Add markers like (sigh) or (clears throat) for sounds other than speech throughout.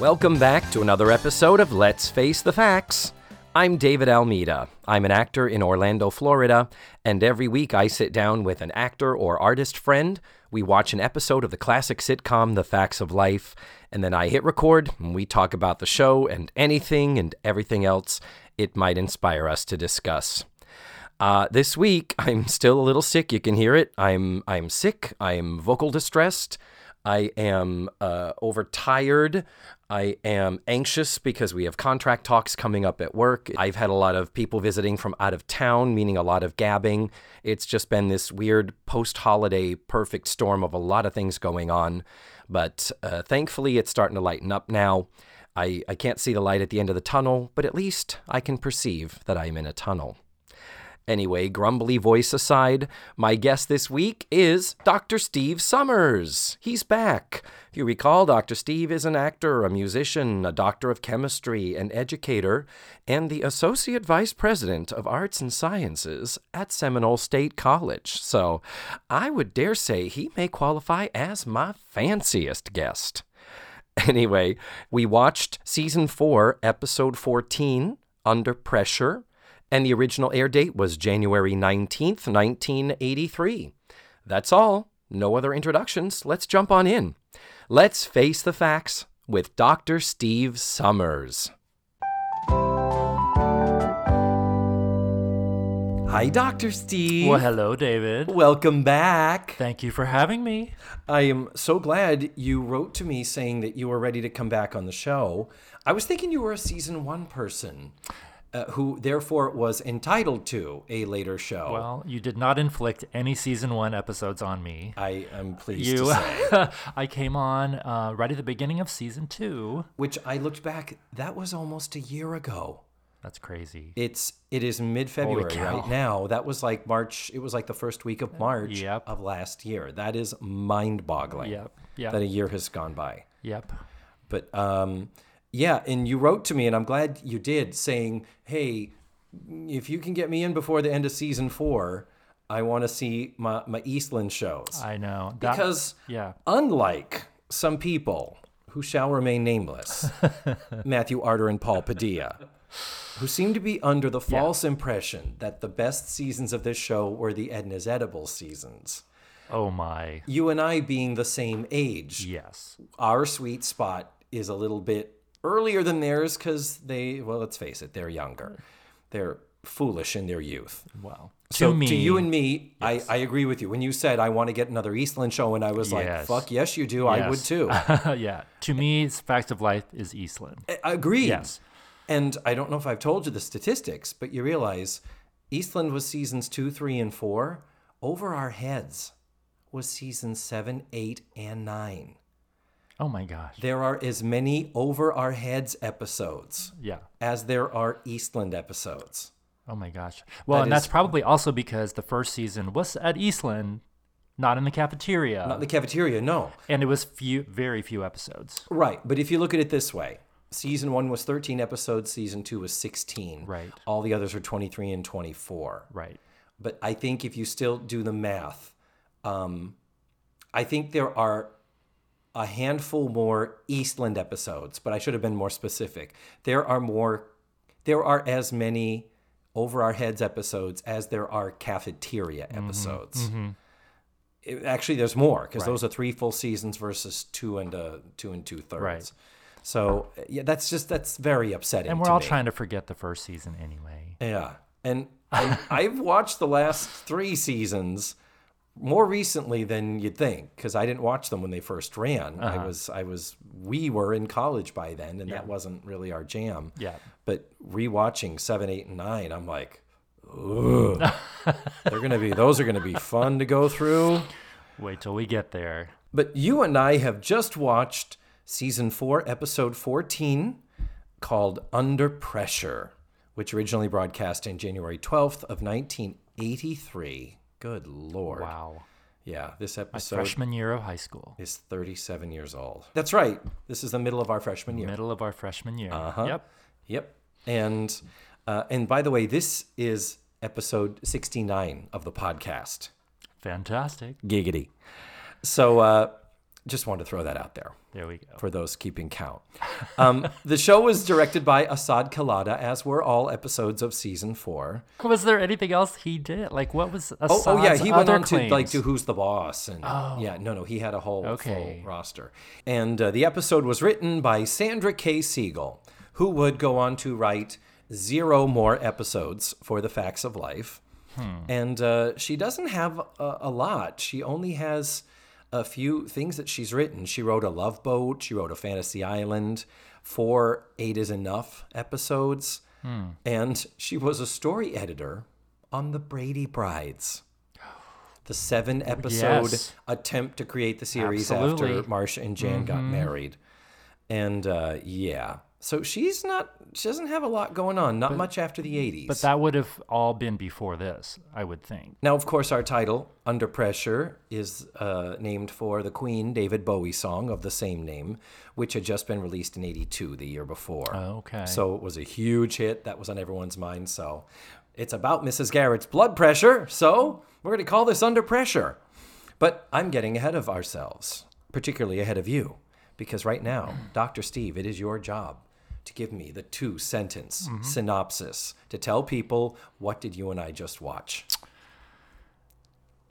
Welcome back to another episode of Let's Face the Facts. I'm David Almeida. I'm an actor in Orlando, Florida, and every week I sit down with an actor or artist friend. We watch an episode of the classic sitcom The Facts of Life, and then I hit record and we talk about the show and anything and everything else it might inspire us to discuss. Uh, this week (laughs) I'm still a little sick. You can hear it. I'm I'm sick. I'm vocal distressed. I am uh, overtired. I am anxious because we have contract talks coming up at work. I've had a lot of people visiting from out of town, meaning a lot of gabbing. It's just been this weird post holiday perfect storm of a lot of things going on. But uh, thankfully, it's starting to lighten up now. I, I can't see the light at the end of the tunnel, but at least I can perceive that I'm in a tunnel. Anyway, grumbly voice aside, my guest this week is Dr. Steve Summers. He's back. If you recall, Dr. Steve is an actor, a musician, a doctor of chemistry, an educator, and the Associate Vice President of Arts and Sciences at Seminole State College. So I would dare say he may qualify as my fanciest guest. (laughs) Anyway, we watched season 4, episode 14, Under Pressure and the original air date was January 19th, 1983. That's all. No other introductions. Let's jump on in. Let's face the facts with Dr. Steve Summers. Hi, Dr. Steve. Well, hello, David. Welcome back. Thank you for having me. I am so glad you wrote to me saying that you were ready to come back on the show. I was thinking you were a season one person uh, who therefore was entitled to a later show. Well, you did not inflict any season one episodes on me. I am pleased You, to (laughs) say. I came on uh, right at the beginning of season two. Which I looked back, that was almost a year ago. That's crazy. It's it is mid February right now. That was like March. It was like the first week of March Yep. of last year. That is mind boggling. Yep, yep. That a year has gone by. Yep. But um, yeah, and you wrote to me, and I'm glad you did, saying, "Hey, if you can get me in before the end of season four, I want to see my my Eastland shows." I know. That- because yeah. unlike some people who shall remain nameless, (laughs) Matthew Arter and Paul Padilla, who seem to be under the false impression that the best seasons of this show were the Edna's Edible seasons. Oh my. You and I being the same age, Yes. our sweet spot is a little bit earlier than theirs because they, well, let's face it, they're younger. They're foolish in their youth. Well, So to me, to you and me, I, I agree with you. When you said I want to get another Eastland show, and I was like, Yes. fuck yes, you do. I would too. (laughs) yeah. To me, it's fact of life is Eastland. I- Agreed. Yes. And I don't know if I've told you the statistics, but you realize Eastland was seasons two, three, and four. Over our heads was seasons seven, eight, and nine. Oh my gosh. There are as many over our heads episodes Yeah. as there are Eastland episodes. Oh my gosh. Well, That and that's probably also because the first season was at Eastland, not in the cafeteria, Not in the cafeteria, no. and it was few, very few episodes. Right. But if you look at it this way, season one was 13 episodes, season two was 16. Right. All the others are 23 and 24. Right. But I think if you still do the math, um, I think there are a handful more Eastland episodes, but I should have been more specific. There are more, there are as many over our heads episodes as there are cafeteria episodes. It- actually, there's more because those are three full seasons versus two and uh, two and two thirds. Right. So yeah, that's just that's very upsetting. And we're all me. trying to forget the first season anyway. Yeah. And, (laughs) and I've watched the last three seasons more recently than you'd think because I didn't watch them when they first ran. I uh-huh. was, I was, we were in college by then, and that wasn't really our jam. Yeah. But rewatching seven, eight, and nine, I'm like, Ugh. (laughs) they're gonna be, those are gonna be fun to go through. Wait till we get there. But you and I have just watched season four, episode 14, called Under Pressure, which originally broadcast in January 12th of 1983. Good Lord. Wow. Yeah, this episode Freshman year of high school. is 37 years old. That's right. This is the middle of our freshman year. Middle of our freshman year. Uh-huh. Yep. Yep. And uh, and by the way, this is episode 69 of the podcast. Fantastic. Giggity. So uh, Just wanted to throw that out there There we go. for those keeping count. Um, (laughs) the show was directed by Asaad Kelada, as were all episodes of season four. Was there anything else he did? Like, what was Oh, oh yeah, Asaad's he went on to like claims? do Who's the Boss, and yeah, no, no, he had a whole Okay. full roster. And uh, the episode was written by Sandra K. Siegel, who would go on to write zero more episodes for The Facts of Life. And uh, she doesn't have a, a lot. She only has a few things that she's written. She wrote a Love Boat. She wrote a Fantasy Island. Four Eight is Enough episodes. And she was a story editor on The Brady Brides. The seven episode Yes. attempt to create the series Absolutely. after Marsha and Jan got married. And uh, yeah. So she's not, she doesn't have a lot going on, not much after the 80s. But that would have all been before this, I would think. Now, of course, our title, Under Pressure, is uh, named for the Queen David Bowie song of the same name, which had just been released in 82, the year before. Okay. So it was a huge hit. That was on everyone's mind. So it's about Mrs. Garrett's blood pressure. So we're going to call this Under Pressure. But I'm getting ahead of ourselves, particularly ahead of you, because right now, Dr. Steve, it is your job to give me the two sentence mm-hmm. synopsis to tell people what did you and I just watch.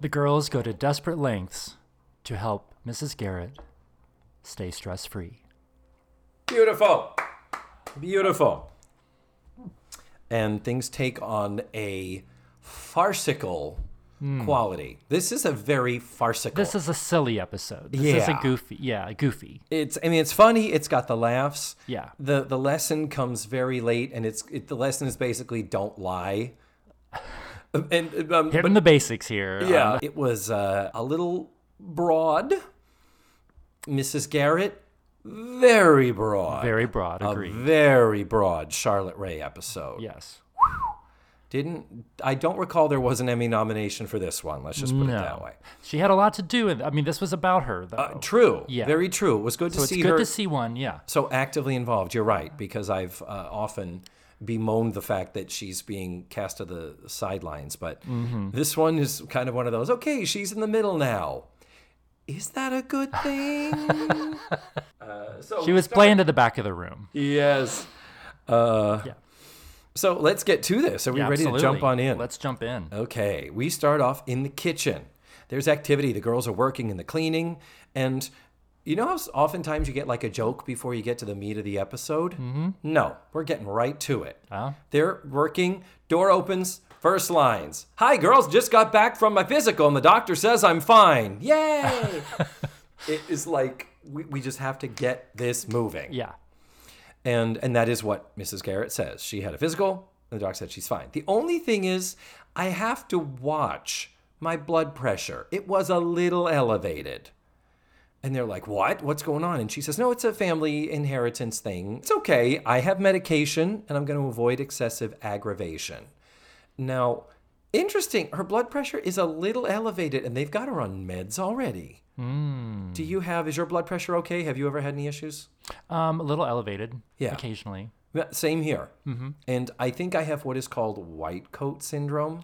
The girls go to desperate lengths to help Mrs. Garrett stay stress free. Beautiful. Beautiful. And things take on a farcical quality. This is a very farcical. This is a silly episode. This is a Yeah. goofy. Yeah, goofy. it's I mean it's funny, it's got the laughs. Yeah. The the lesson comes very late and it's it, the lesson is basically don't lie. (laughs) And um, Hitting the basics here. yeah, Um, it was uh, a little broad. Mrs. Garrett very broad. very broad. a very broad Charlotte Rae episode. yes. Didn't I don't recall there was an Emmy nomination for this one. Let's just put it that way. She had a lot to do with. I mean, this was about her, though. Uh, true. Yeah. Very true. It was good so to it's see good her to see one. Yeah. so actively involved. You're right because I've uh, often bemoaned the fact that she's being cast to the sidelines, but Mm-hmm. this one is kind of one of those. Okay, she's in the middle now. Is that a good thing? (laughs) uh, so She was playing to the back of the room. Yes. Uh, Yeah. So let's get to this. Are we Yeah, ready to jump on in? Let's jump in. Okay, we start off in the kitchen. There's activity. The girls are working in the cleaning. And you know how oftentimes you get like a joke before you get to the meat of the episode? Mm-hmm. No, we're getting right to it. Oh. They're working, door opens, first lines. Hi, girls, just got back from my physical and the doctor says I'm fine. Yay! (laughs) it is like we, we just have to get this moving. Yeah. And and that is what Mrs. Garrett says. She had a physical, and the doctor said she's fine. The only thing is, I have to watch my blood pressure. It was a little elevated. And they're like, What? What's going on? And she says, No, it's a family inheritance thing. It's okay. I have medication and I'm going to avoid excessive aggravation. Now, interesting, her blood pressure is a little elevated and they've got her on meds already. Do you have, is your blood pressure okay? Have you ever had any issues? Um, a little elevated. Yeah. Occasionally. Yeah, Same here. And I think I have what is called white coat syndrome,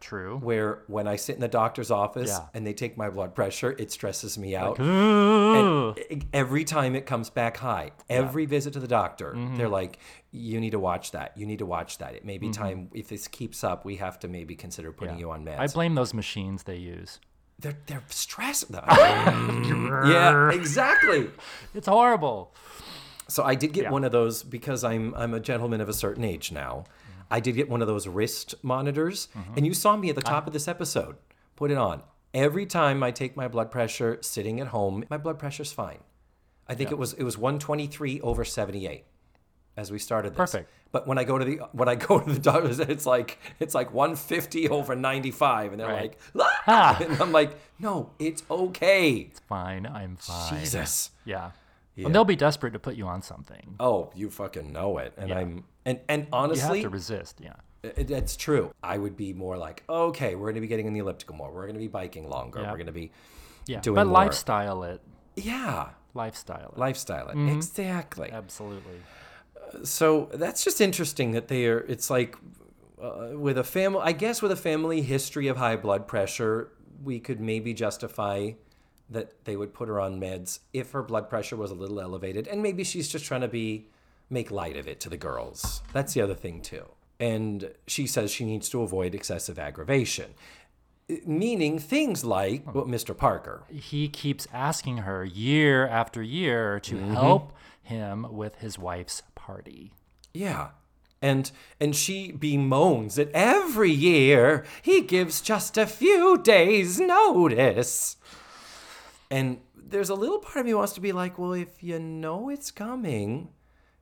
True. where when I sit in the doctor's office Yeah. and they take my blood pressure, it stresses me out. Ooh. And e- every time it comes back high, every visit to the doctor, Mm-hmm. they're like, you need to watch that. You need to watch that. It may be time, if this keeps up, we have to maybe consider putting you on meds. I blame those machines they use. They're, they're stressed. (laughs) yeah, exactly. It's horrible. So I did get Yeah. one of those because I'm I'm a gentleman of a certain age now. I did get one of those wrist monitors, mm-hmm. and you saw me at the top uh-huh. of this episode. Put it on. Every time I take my blood pressure sitting at home, my blood pressure's fine. I think it was it was 123 over 78 as we started this. Perfect. But when I go to the when I (laughs) go to the doctors, it's like it's like 150 over 95, and they're Right. like, ah! (laughs) and I'm like, no, it's okay. It's fine. I'm fine. Jesus. Yeah. And they'll be desperate to put you on something. Oh, you fucking know it. And Yeah. I'm and and honestly, You have to resist. Yeah. it, it's true. I would be more like, okay, we're going to be getting in the elliptical more. We're going to be biking longer. Yeah. We're going to be, Yeah. Doing but more. lifestyle it. yeah, Lifestyle it. lifestyle it Mm-hmm. exactly. Absolutely. So that's just interesting that they are. It's like uh, with a family. I guess with a family history of high blood pressure, we could maybe justify that they would put her on meds if her blood pressure was a little elevated, and maybe she's just trying to be make light of it to the girls. That's the other thing too. And she says she needs to avoid excessive aggravation, uh, meaning things like hmm. what Mr. Parker. He keeps asking her year after year to mm-hmm. help him with his wife's party. Yeah. And and she bemoans that every year he gives just a few days notice. And there's a little part of me wants to be like, well, if you know it's coming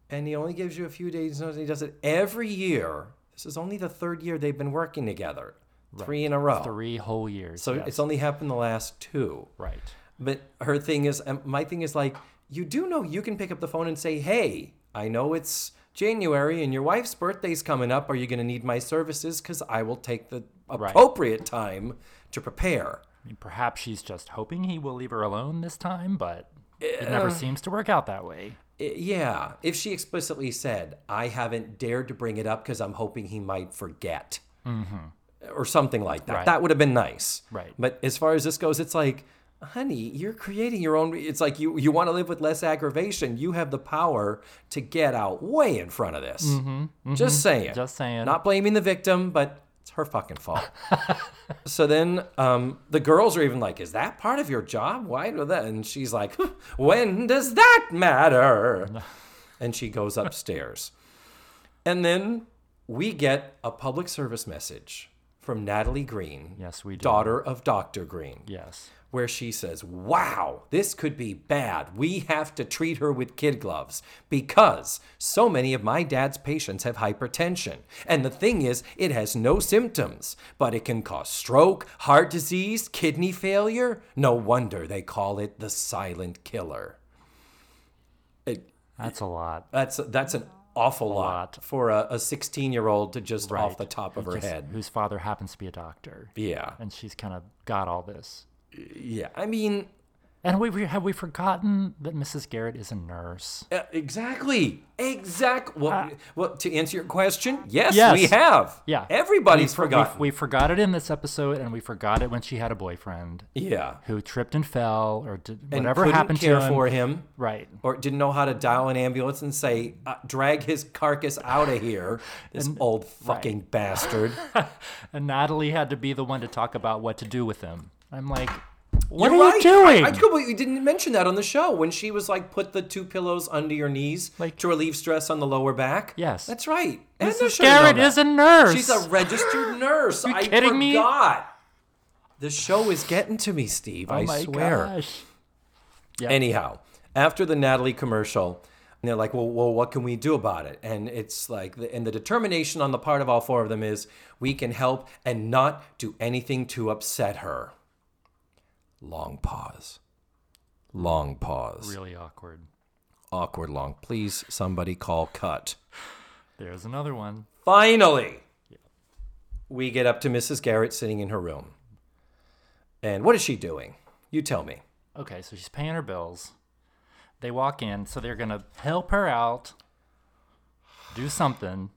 and he only gives you a few days notice, and he does it every year. This is only the third year they've been working together. Three in a row. Three whole years. So yes. it's only happened the last two. right. But her thing is, um, my thing is like, you do know you can pick up the phone and say, hey, I know it's January and your wife's birthday's coming up. Are you going to need my services? Because I will take the appropriate time to prepare. I mean, perhaps she's just hoping he will leave her alone this time, but it uh, never uh. seems to work out that way. Yeah. If she explicitly said, I haven't dared to bring it up because I'm hoping he might forget. Mm-hmm. Or something like that. Right. That would have been nice. Right. But as far as this goes, it's like, honey, you're creating your own. It's like you you want to live with less aggravation. You have the power to get out way in front of this. Just saying. Mm-hmm. Just saying. Not blaming the victim, but it's her fucking fault. (laughs) so then um, the girls are even like, "Is that part of your job? Why do that?" And she's like, "When does that matter?" (laughs) and she goes upstairs. And then we get a public service message from Natalie Green, Yes, we do. daughter of Dr. Green, Yes. Where she says, Wow, this could be bad. We have to treat her with kid gloves because so many of my dad's patients have hypertension. And the thing is, it has no symptoms, but it can cause stroke, heart disease, kidney failure. No wonder they call it the silent killer. It, That's a lot. that's that's an awful lot, lot. for a 16 year old to just off the top of her Just- head. Whose father happens to be a doctor. Yeah. And she's kind of got all this. Yeah. I mean, And we, have we forgotten that Mrs. Garrett is a nurse. uh, exactly. Exactly. Well, well, to answer your question, yes, Yes. we have. Yeah. Everybody's we, forgotten. We, we forgot it in this episode, and we forgot it when she had a boyfriend yeah. who tripped and fell, or did And whatever happened to him. for him. Right. Or didn't know how to dial an ambulance and say, uh, drag his carcass out of here. (laughs) This old fucking bastard. (laughs) And Natalie had to be the one to talk about what to do with him. I'm like, what You're are right. you doing? I, I completely didn't mention that on the show when she was like, put the two pillows under your knees Like- to relieve stress on the lower back. Yes. That's right. Edna Mrs. should've Garrett is a nurse. She's a registered (gasps) nurse. You I kidding me? forgot. The show is getting to me, Steve. oh I my swear. gosh. Yeah. Anyhow, after the Natalie commercial, they're like, well, well, what can we do about it? And it's like, the, and the determination on the part of all four of them is we can help and not do anything to upset her. Long pause. Long pause. Really awkward. Awkward long. Please, somebody call cut. There's another one. Finally, we get up to Mrs. Garrett sitting in her room. And what is she doing? You tell me. Okay, so she's paying her bills. They walk in, so they're gonna help her out, do something.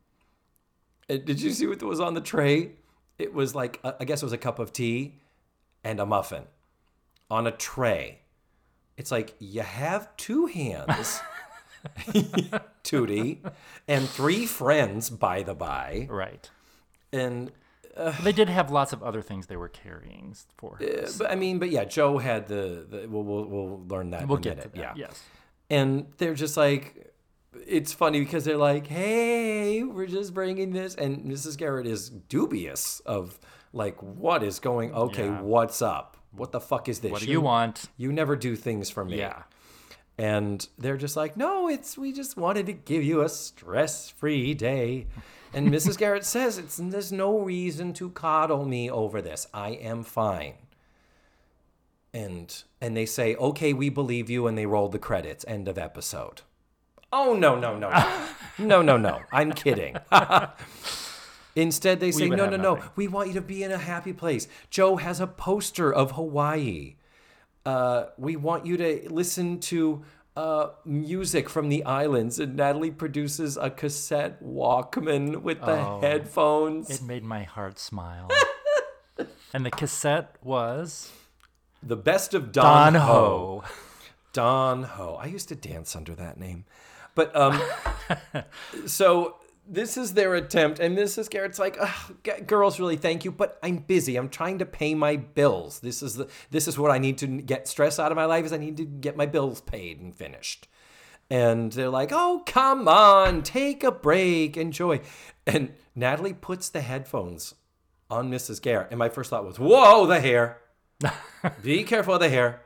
Uh, Did you see what was on the tray? It was like, uh, I guess it was a cup of tea and a muffin on a tray. It's like, you have two hands, (laughs) Tootie, and three friends, by the by. Right. And, They did have lots of other things they were carrying for her. uh, but, I mean, but yeah, Joe had the, the we'll, we'll, we'll learn that we'll in a get minute. that. Yeah. Yes. and they're just like it's funny because they're like hey we're just bringing this and mrs garrett is dubious of like what is going okay Yeah. what's up what the fuck is this? What do you want? you never do things for me. Yeah. and they're just like no it's we just wanted to give you a stress-free day. And mrs garrett says it's there's no reason to coddle me over this. I am fine. And and they say okay we believe you and they roll the credits. End of episode. Oh no no no no. (laughs) No no no. I'm kidding (laughs) instead they say no no no we want you to be in a happy place joe has a poster of hawaii uh, we want you to listen to uh, music from the islands and natalie produces a cassette walkman with the Oh. headphones It made my heart smile. (laughs) and the cassette was the best of Don, Don Ho. Ho. Don Ho. I used to dance under that name. But um (laughs) so this is their attempt and Mrs. Garrett's like, "Ugh, girls really thank you, but I'm busy. I'm trying to pay my bills. This is the this is what I need to get stress out of my life is I need to get my bills paid and finished. And they're like, "Oh, come on, take a break, enjoy." And Natalie puts the headphones on Mrs. Garrett, and my first thought was, "Whoa, the hair! (laughs) Be careful of the hair."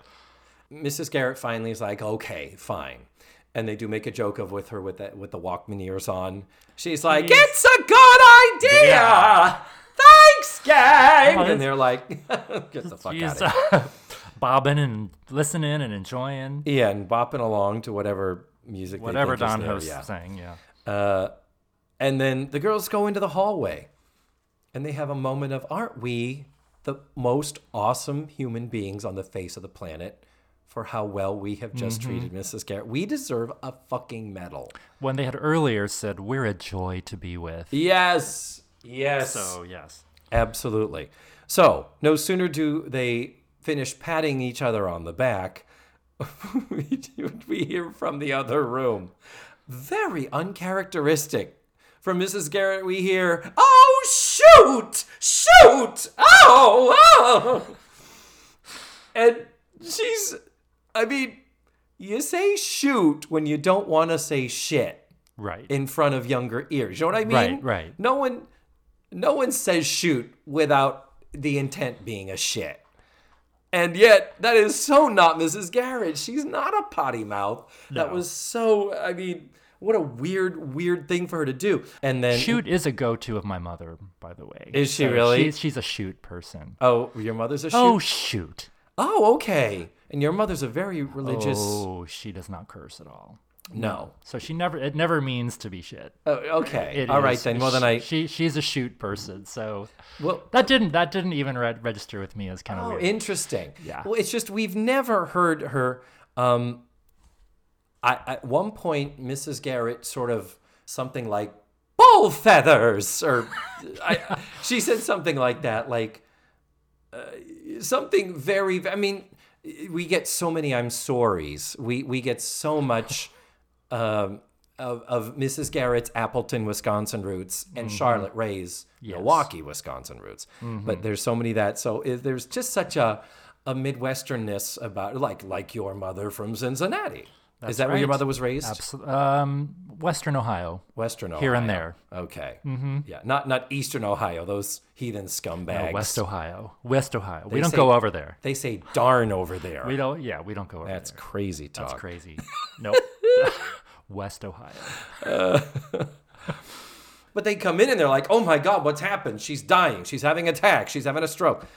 Mrs. Garrett finally is like, "Okay, fine," and they do make a joke of with her with that with the Walkman ears on. She's like, "It's a good idea." Yeah. Thanks, gang. And they're like, (laughs) "Get the fuck out of here." uh, (laughs) bobbing and listening and enjoying Yeah, and bopping along to whatever music. whatever Don there, yeah. saying. Yeah. Uh, and then the girls go into the hallway and they have a moment of, aren't we the most awesome human beings on the face of the planet for how well we have just Mm-hmm. treated Mrs. Garrett? We deserve a fucking medal. When they had earlier said, "We're a joy to be with." Yes. Yes. So yes. Absolutely. So, no sooner do they finish patting each other on the back, (laughs) we, we hear from the other room. Very uncharacteristic. From Mrs. Garrett, we hear, Oh, shoot! Shoot! Oh! oh. And she's, I mean, you say shoot when you don't want to say shit Right. in front of younger ears. You know what I mean? Right, right. No one no one says shoot without the intent being a shit. And yet that is so not Mrs. Garrett. She's not a potty mouth. That was so I mean, what a weird, weird thing for her to do. And then Shoot is a go-to of my mother, by the way. Is she really? She's, she's a shoot person. Oh, your mother's a oh, shoot? Oh shoot! Oh, okay. And your mother's a very religious Oh, she does not curse at all. No. So she never. It never means to be shit. Oh, okay. It All right is- then. Well then she- I She she's a shoot person. So well that didn't that didn't even re- register with me as kind of Oh, weird. interesting. Yeah. Well, it's just we've never heard her. Um, I, at one point, Mrs. Garrett sort of something like bull feathers, or I, (laughs) she said something like that, like uh, something very. I mean, we get so many I'm sorries. We we get so much. Um, of, of Mrs. Garrett's Appleton, Wisconsin roots and Charlotte Rae's Milwaukee, Wisconsin roots. But there's so many that so it, there's just such a a midwesternness about like like your mother from Cincinnati. Is that where your mother was raised? Absol- um, Western Ohio. Western Ohio. Here and there. Okay. Mm-hmm. Yeah, not not Eastern Ohio. Those heathen scumbags. Uh, West Ohio. West Ohio. we don't say- go over there. They say darn over there. We don't. Yeah, we don't go over That's there. crazy talk. That's crazy. (laughs) nope. (laughs) West Ohio. (laughs) But they come in and they're like, "Oh my God, what's happened? She's dying. She's having an attack. She's having a stroke."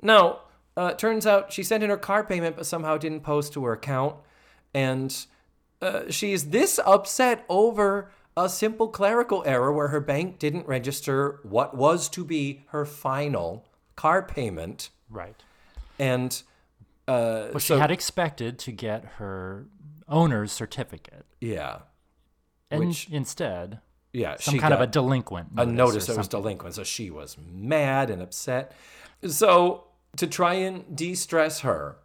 No, uh, turns out she sent in her car payment, but somehow didn't post to her account, and uh, she's this upset over a simple clerical error where her bank didn't register what was to be her final car payment, Right. and uh, Well, she so had expected to get her owner's certificate, yeah, and Which- instead, yeah, some kind of a delinquent. a notice, notice or that was delinquent. So she was mad and upset. So to try and de-stress her,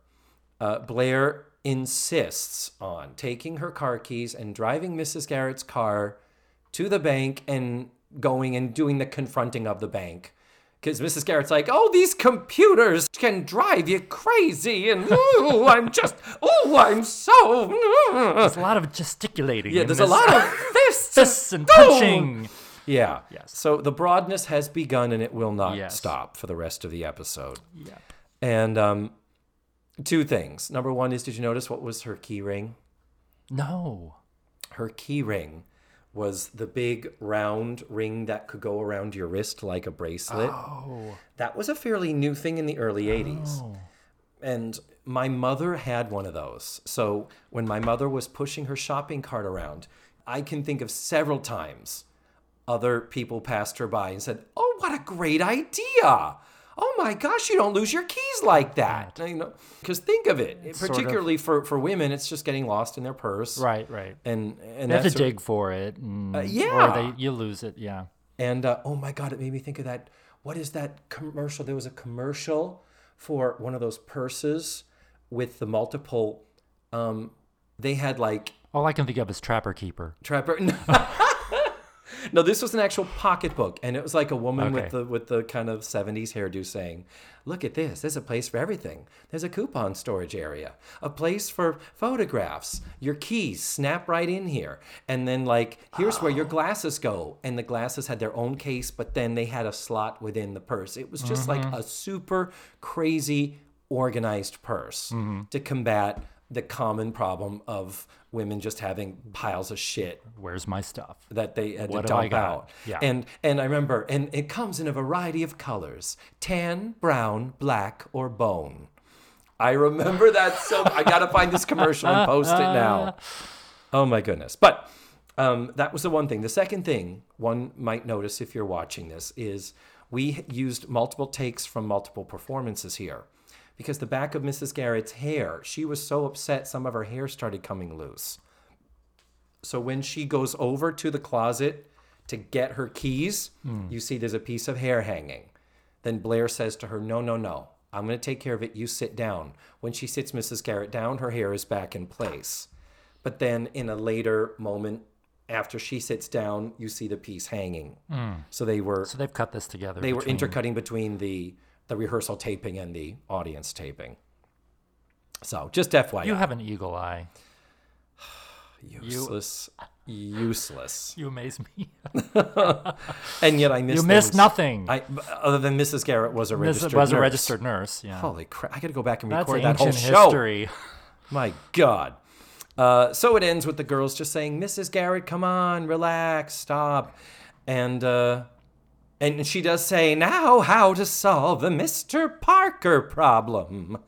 uh, Blair insists on taking her car keys and driving Mrs. Garrett's car to the bank and going and doing the confronting of the bank. Because Mrs. Garrett's like, oh, these computers can drive you crazy. And, ooh, I'm just, ooh, I'm so. There's a lot of gesticulating. Yeah, there's a lot of fists, (laughs) fists and boom. punching. Yeah. Yes. So the broadness has begun and it will not Yes. stop for the rest of the episode. Yep. And um, two things. Number one is, did you notice what was her key ring? No. Her key ring was the big round ring that could go around your wrist like a bracelet. Oh. That was a fairly new thing in the early 80s. Oh. And my mother had one of those. So when my mother was pushing her shopping cart around, I can think of several times other people passed her by and said, "Oh, what a great idea! Oh my gosh, you don't lose your keys like that." You know, because think of it, sort of- particularly for for women, it's just getting lost in their purse, Right. Right. And and They have to dig for it. And, yeah. Or they you lose it. Yeah. and uh, oh my god, it made me think of that. What is that commercial? There was a commercial for one of those purses with the multiple. Um, they had like All I can think of is Trapper Keeper. Trapper. no, (laughs) (laughs) this was an actual pocketbook, and it was like a woman with the with the kind of '70s hairdo saying, "Look at this. There's a place for everything. There's a coupon storage area, a place for photographs. Your keys snap right in here, and then like here's where your oh. glasses go. And the glasses had their own case, but then they had a slot within the purse. It was just like mm-hmm. a super crazy organized purse mm-hmm. to combat the common problem of women just having piles of shit Where's my stuff? that they had What to dump out. Yeah. And and I remember, and it comes in a variety of colors: tan, brown, black, or bone. I remember that so. I gotta find this commercial and post it now. Oh my goodness! But um, that was the one thing. The second thing one might notice if you're watching this is we used multiple takes from multiple performances here. Because the back of Mrs. Garrett's hair, she was so upset some of her hair started coming loose. So when she goes over to the closet to get her keys, hmm. you see there's a piece of hair hanging. Then Blair says to her, No, no, no. I'm going to take care of it. You sit down. When she sits Mrs. Garrett down, her hair is back in place. But then in a later moment, after she sits down, you see the piece hanging. Hmm. So they were So they've cut this together. they were intercutting between the the rehearsal taping and the audience taping. So just FYI, You have an eagle eye. (sighs) useless, useless. (laughs) You amaze me. (laughs) And yet I missed. you things. nothing. I other than Mrs. Garrett was a registered was a registered nurse. Yeah. Holy crap! I got to go back and That's record that whole ancient show. history. (laughs) My God. Uh, so it ends with the girls just saying, "Mrs. Garrett, come on, relax, stop," and uh, and she does say, "Now, how to solve the Mr. Parker problem?"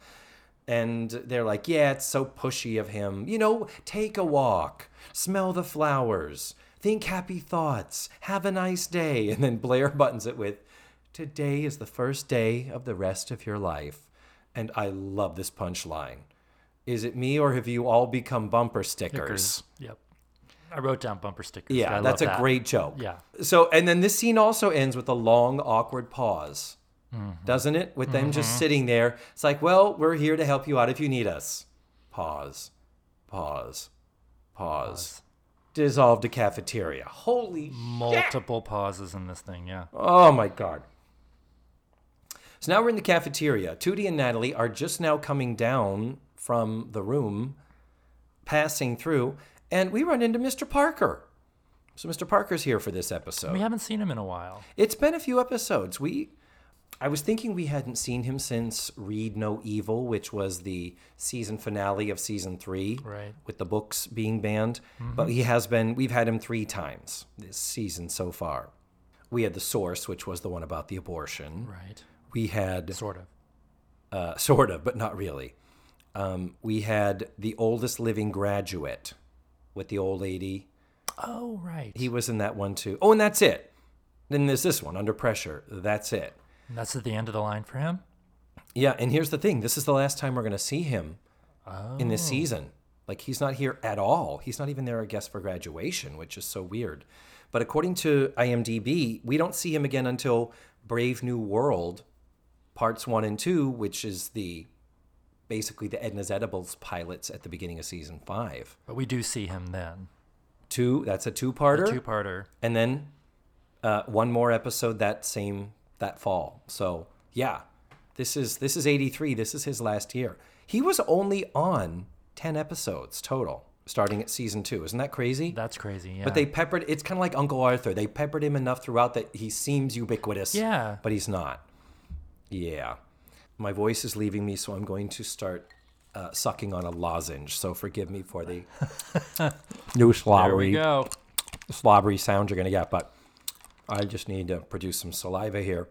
And they're like, "Yeah, it's so pushy of him. You know, take a walk, smell the flowers, think happy thoughts, have a nice day." And then Blair (laughs) buttons it with, "Today is the first day of the rest of your life." And I love this punchline. Is it me or have you all become bumper stickers? Stickers. Yep. I wrote down bumper stickers. Yeah, I that's a that. great joke. Yeah. So, and then this scene also ends with a long, awkward pause, Mm-hmm. doesn't it? With them just sitting there. It's like, well, we're here to help you out if you need us. Pause, pause, pause. Dissolve to cafeteria. Holy Multiple pauses in this thing. Yeah. Oh my God. So now we're in the cafeteria. Tootie and Natalie are just now coming down from the room, passing through, and we run into Mr. Parker. So Mr. Parker's here for this episode. We haven't seen him in a while. It's been a few episodes. We I was thinking we hadn't seen him since Read No Evil, which was the season finale of season 3 Right. with the books being banned, but he has been we've had him 3 times this season so far. We had the source, which was the one about the abortion. Right. We had Sort of. uh, sort of, but not really. Um, we had the oldest living graduate with the old lady. Oh, right. He was in that one too. Oh, and that's it. Then there's this one, Under Pressure. That's it. And that's at the end of the line for him. Yeah, and here's the thing. This is the last time we're going to see him in Oh. this season. Like he's not here at all. He's not even there, I guess, for graduation, which is so weird. But according to IMDb, we don't see him again until Brave New World, parts one and two, which is the basically the Edna's Edibles pilots at the beginning of season five. But we do see him then. Two, that's a two-parter, Two parter. and then uh, one more episode that same that fall. So yeah, this is this is 83. This is his last year. He was only on 10 episodes total, starting at season two. Isn't that crazy? That's crazy. Yeah. But they peppered. It's kind of like Uncle Arthur. They peppered him enough throughout that he seems ubiquitous. Yeah. but he's not. Yeah, my voice is leaving me, so I'm going to start uh, sucking on a lozenge. So forgive me for the (laughs) new There slobbery we go. slobbery sound you're going to get, but I just need to produce some saliva here.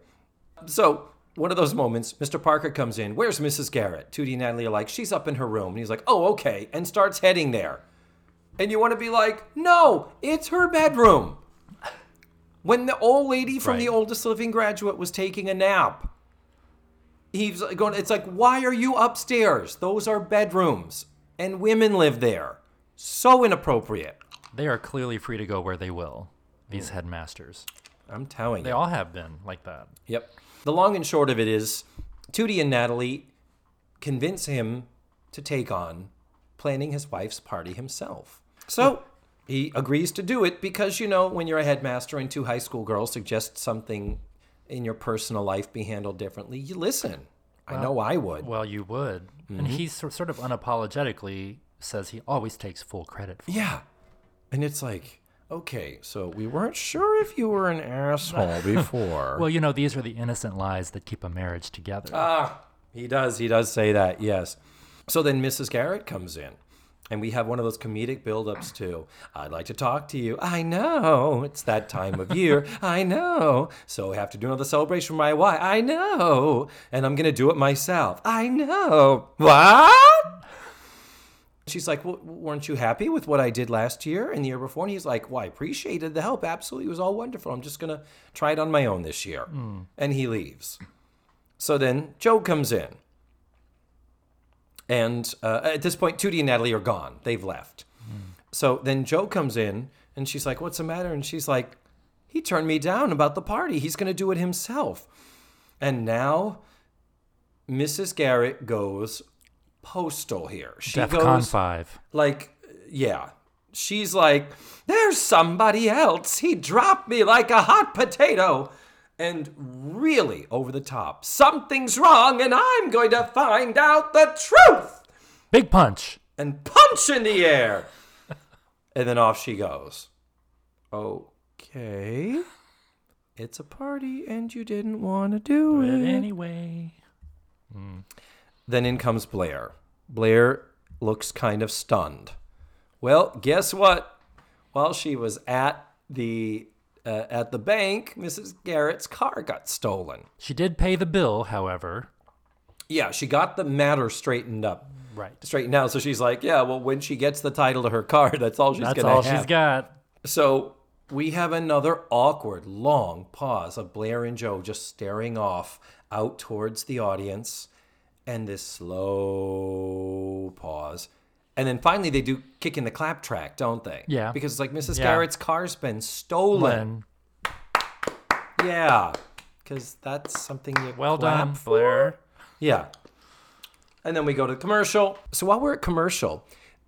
So, one of those moments, Mr. Parker comes in. Where's Mrs. Garrett? Tootie and Natalie are like, she's up in her room. And he's like, oh, okay, and starts heading there. And you want to be like, no, it's her bedroom. When the old lady from the oldest living graduate was taking a nap, he's going, it's like, why are you upstairs? Those are bedrooms, and women live there. So inappropriate. They are clearly free to go where they will. These mm. headmasters. I'm telling you. They you. all have been like that. Yep. The long and short of it is Tootie and Natalie convince him to take on planning his wife's party himself. So he agrees to do it because, you know, when you're a headmaster and two high school girls suggest something in your personal life be handled differently, you listen. I know I would. Well, you would. Mm-hmm. And he sort of unapologetically says he always takes full credit for Yeah. And it's like, okay, so we weren't sure if you were an asshole (laughs) before. Well, you know, these are the innocent lies that keep a marriage together. Ah, he does. He does say that. Yes. So then Mrs. Garrett comes in, and we have one of those comedic buildups too. I'd like to talk to you. I know it's that time of year. (laughs) I know. So I have to do another celebration for my wife. I know. And I'm gonna do it myself. I know. What? She's like, well, weren't you happy with what I did last year and the year before? And he's like, well, I appreciated the help. Absolutely. It was all wonderful. I'm just going to try it on my own this year. Hmm. And he leaves. So then Joe comes in. And uh, at this point, Tootie and Natalie are gone. They've left. So then Joe comes in and she's like, What's the matter? And she's like, He turned me down about the party. He's going to do it himself. And now Mrs. Garrett goes postal here. She DEF CON goes 5. like, yeah. She's like, there's somebody else. He dropped me like a hot potato. And really over the top. Something's wrong, and I'm going to find out the truth. Big punch. And punch in the air. and then off she goes. Okay. It's a party, and you didn't want to do But it. anyway. Mm. Then in comes Blair. Blair looks kind of stunned. Well, guess what? While she was at the uh, at the bank, Mrs. Garrett's car got stolen. She did pay the bill, however. Yeah, she got the matter straightened up, Right. straightened out. So she's like, yeah, well, when she gets the title to her car, (laughs) that's all she's gonna have. That's all she's got. So we have another awkward, long pause of Blair and Joe just staring off out towards the audience, and this slow pause. And then finally, they do kick in the clap track, don't they? Yeah. Because it's like Mrs. Yeah. Garrett's car's been stolen. When, Yeah. Because that's something you well done, for. Blair. Yeah. And then we go to commercial. So while we're at commercial,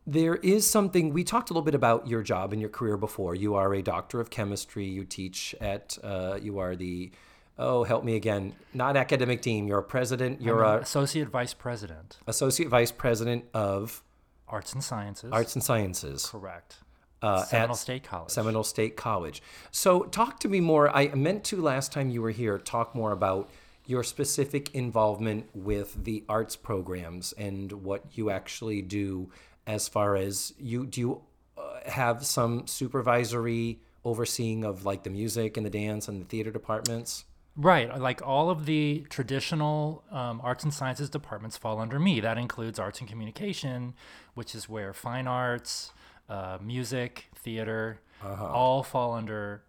there is something we talked a little bit about your job and your career before. You are a doctor of chemistry. You teach at, uh, you are the, oh, help me again, not academic dean. You're a president. You're a Associate Vice President, associate vice president of Arts and Sciences. arts and sciences Correct. uh, Seminole at State College. Seminole State College. So, talk to me more. I meant to last time you were here talk more about your specific involvement with the arts programs and what you actually do as far as you do you uh, have some supervisory overseeing of like the music and the dance and the theater departments? Right. Like all of the traditional um, arts and sciences departments fall under me. That includes arts and communication, which is where fine arts, uh, music, theater, Uh-huh. all fall under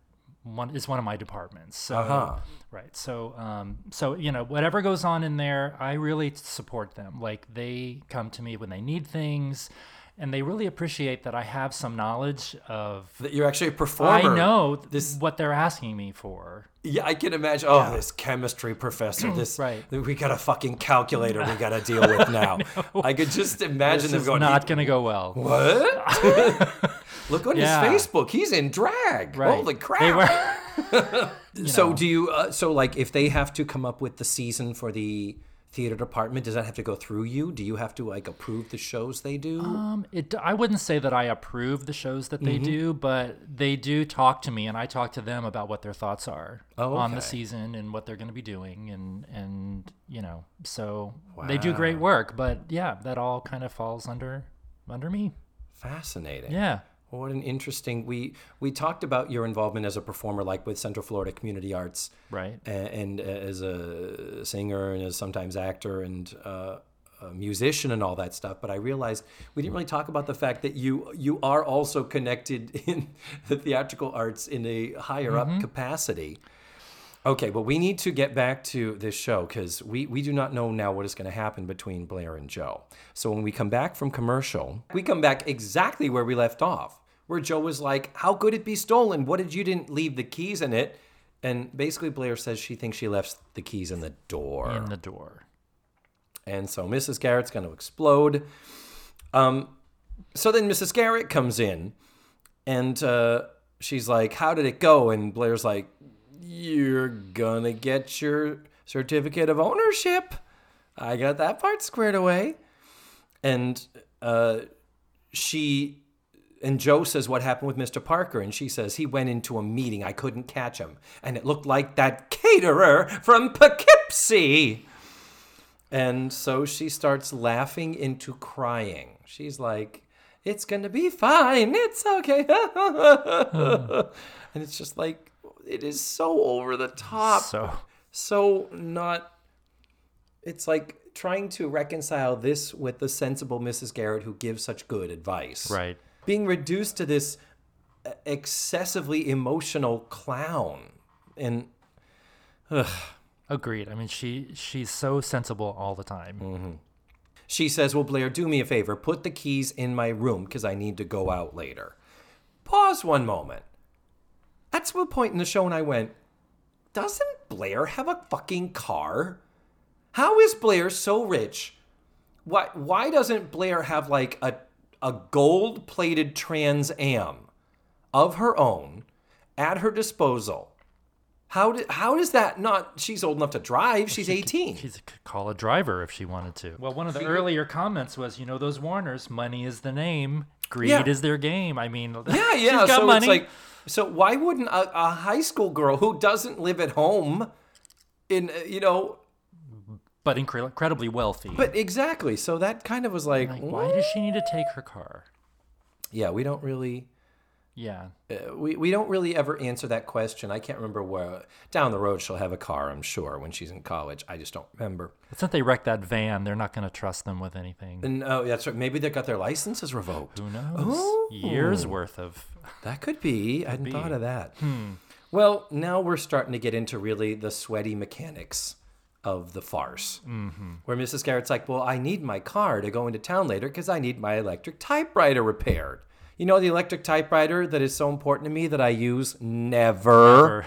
one is one of my departments. So, Uh-huh. right. So, um, so you know, whatever goes on in there, I really support them. Like they come to me when they need things, and they really appreciate that I have some knowledge of. That you're actually a performer. I know th- this- what they're asking me for. Yeah, I can imagine. Oh, this chemistry professor. (clears throat) This Right. We got a fucking calculator we got to deal with (laughs) now. I, could just imagine This them is going. not going to go well. What? (laughs) Look on Yeah. his Facebook. He's in drag. Right. Holy crap! They were. (laughs) so do you? Uh, so like, if they have to come up with the season for the theater department, does that have to go through you? Do you have to like approve the shows they do? Um, it, I wouldn't say that I approve the shows that they do, but they do talk to me, and I talk to them about what their thoughts are Oh, on the season and what they're going to be doing, and and you know, so they do great work. But yeah, that all kind of falls under under me. Fascinating. Yeah. What an interesting. We we talked about your involvement as a performer, like with Central Florida Community Arts. Right. a- and, as a singer and as sometimes actor and uh, a musician and all that stuff. But I realized we didn't really talk about the fact that you you are also connected (laughs) in the theatrical arts in a higher up capacity. Okay, but we need to get back to this show because we, we do not know now what is going to happen between Blair and Joe. So when we come back from commercial, we come back exactly where we left off, where Joe was like, How could it be stolen? What did you didn't leave the keys in it? And basically, Blair says she thinks she left the keys in the door. In the door. And so Mrs. Garrett's going to explode. Um, so then Mrs. Garrett comes in and uh, she's like, How did it go? And Blair's like, You're going to get your certificate of ownership. I got that part squared away. And uh, she and Joe says what happened with Mr. Parker, and she says he went into a meeting. I couldn't catch him, and it looked like that caterer from Poughkeepsie. And so she starts laughing into crying. She's like, "It's gonna be fine. It's okay." (laughs) and it's just like it is so over the top, So so not. It's like trying to reconcile this with the sensible Mrs. Garrett who gives such good advice right. Being reduced to this uh, excessively emotional clown. And Agreed. I mean, she she's so sensible all the time. Mm-hmm. she says well blair do me a favor. Put the keys in my room because i need to go out later. Pause one moment. That's the point in the show and i went doesn't blair have a fucking car? How is blair so rich? Why, why doesn't blair have like a, a gold plated trans am of her own at her disposal how, did, how does that not she's old enough to drive she's 18 She could call a driver if she wanted to. Well, one of the earlier comments was, you know, those Warners, money is the name, greed Yeah. is their game. I mean, Yeah, (laughs) yeah. she's got so money. it's like, so why wouldn't a, a high school girl who doesn't live at home, in you know, but incre- incredibly wealthy. but exactly. So that kind of was like, like, why does she need to take her car? yeah, we don't really, Yeah. uh, we we don't really ever answer that question. I can't remember where down the road she'll have a car. I'm sure when she's in college. I just don't remember. But since they wrecked that van, they're not going to trust them with anything. And oh, that's right. Maybe they got their licenses revoked. Who knows? Years worth of. (laughs) That could be. I hadn't thought of that. Hmm. Well, now we're starting to get into really the sweaty mechanics of the farce. Mm-hmm. Where Mrs. Garrett's like, Well, I need my car to go into town later because I need my electric typewriter repaired. You know, the electric typewriter that is so important to me that I use never. Or,